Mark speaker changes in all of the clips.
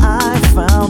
Speaker 1: I
Speaker 2: found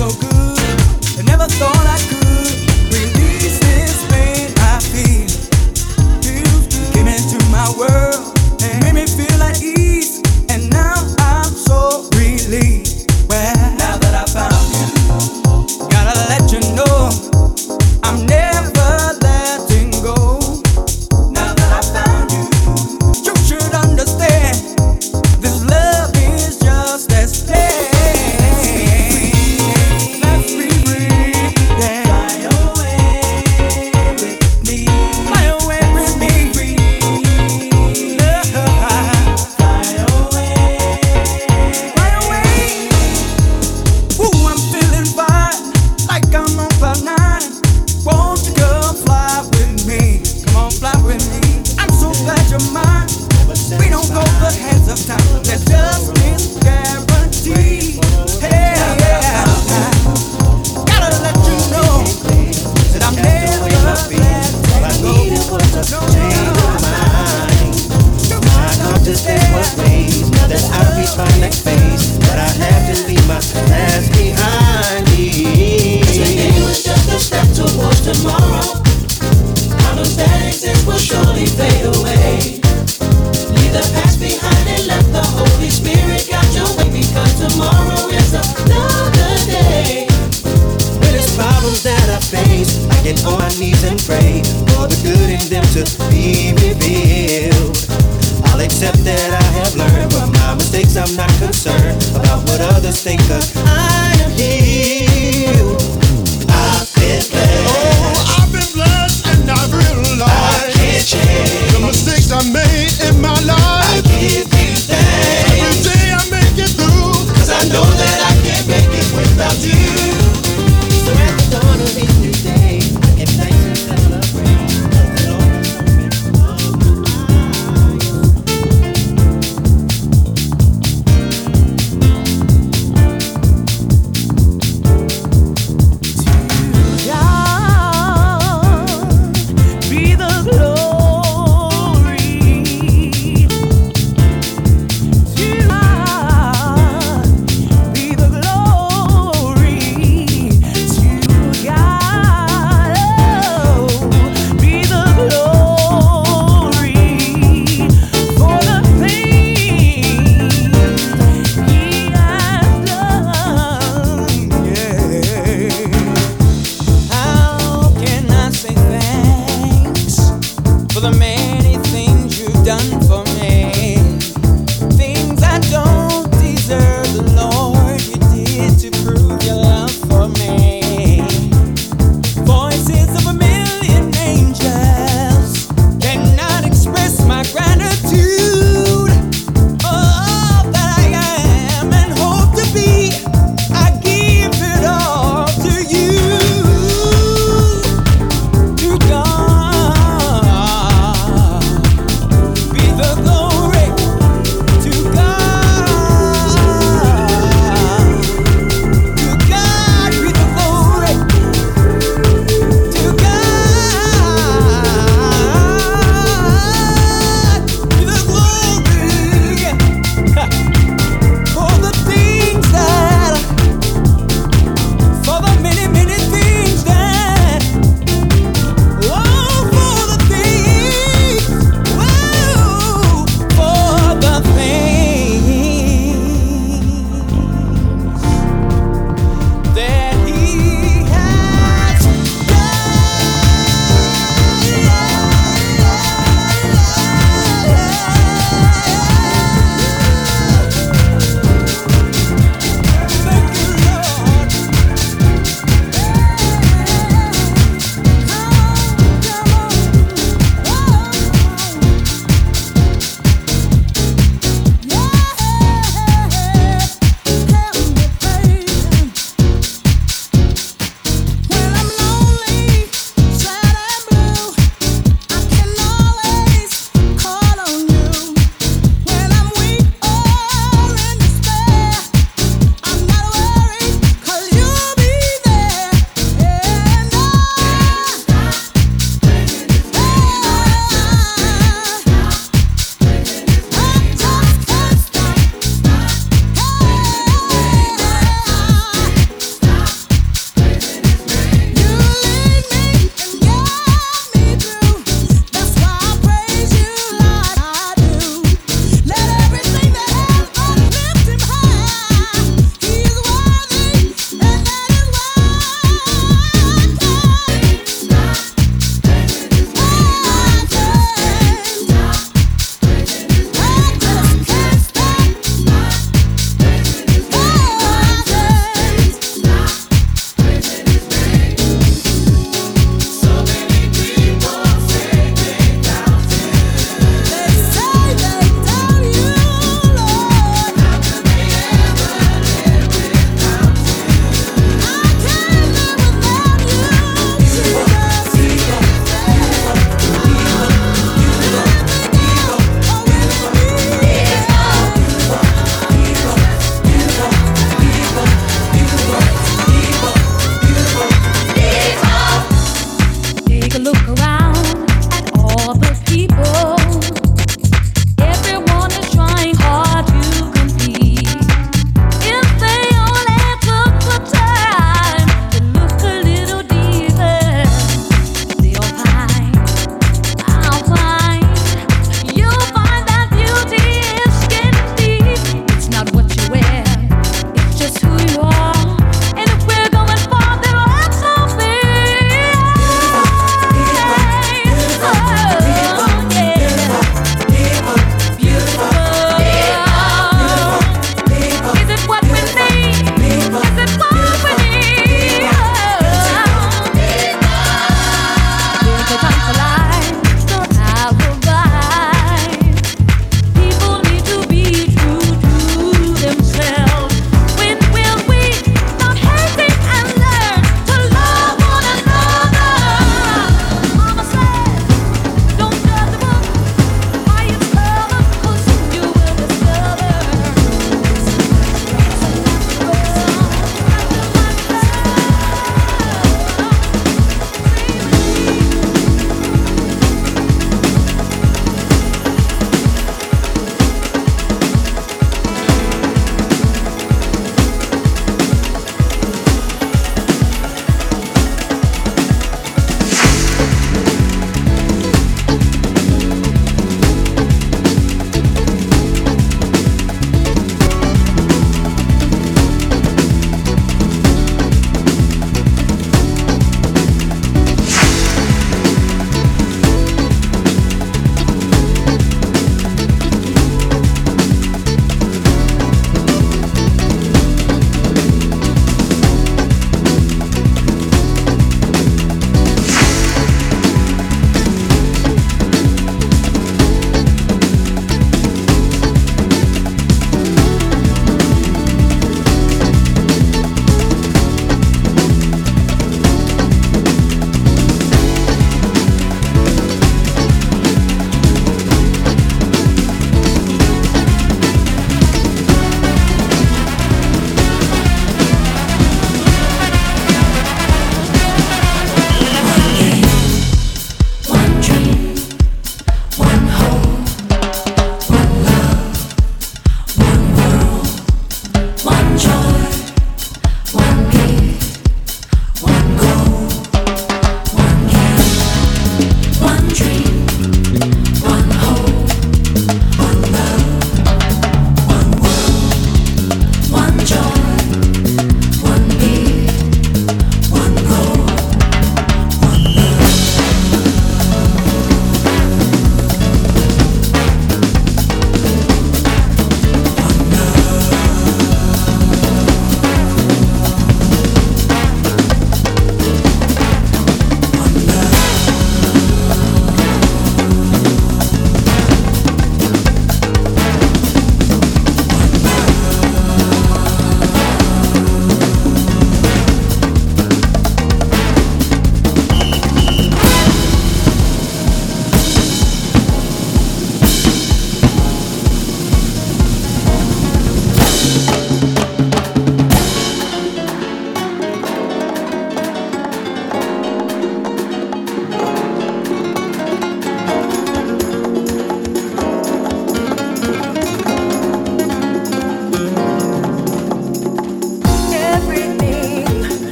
Speaker 2: so good. look around at
Speaker 3: all
Speaker 4: those
Speaker 5: people.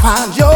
Speaker 5: Find joy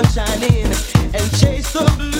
Speaker 6: and
Speaker 7: chase the
Speaker 5: blue.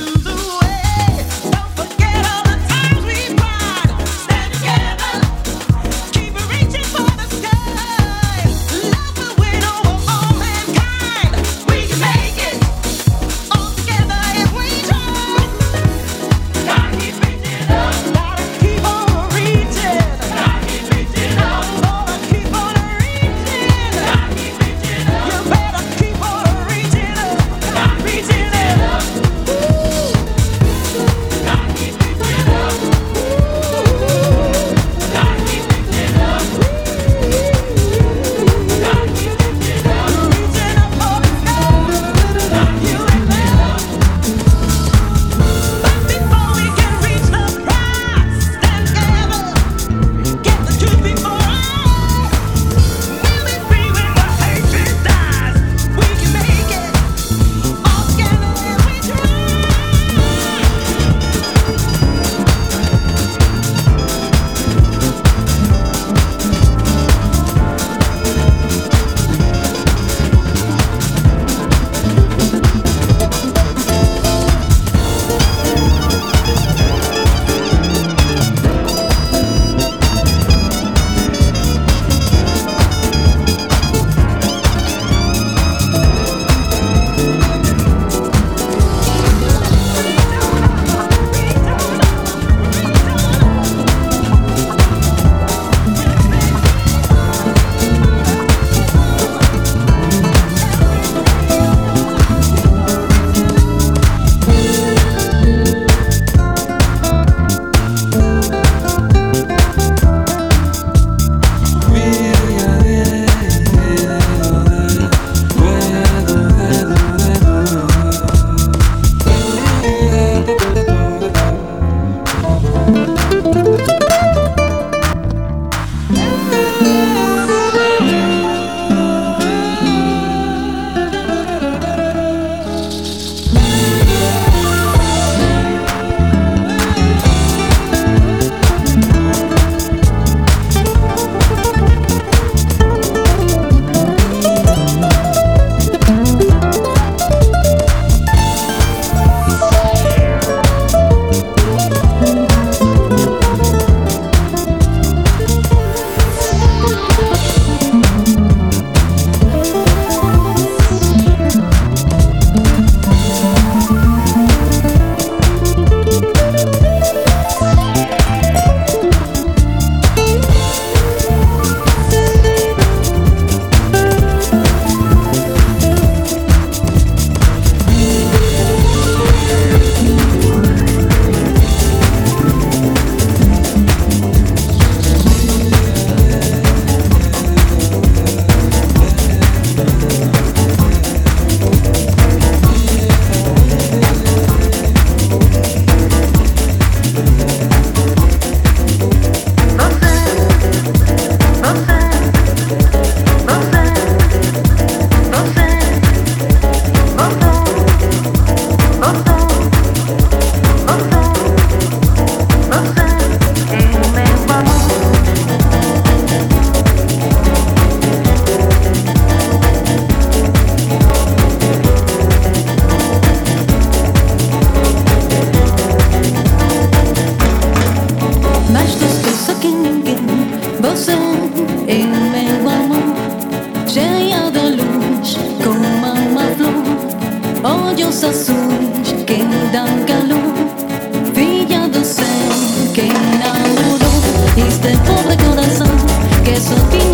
Speaker 5: Este pobre corazón que
Speaker 8: sufrió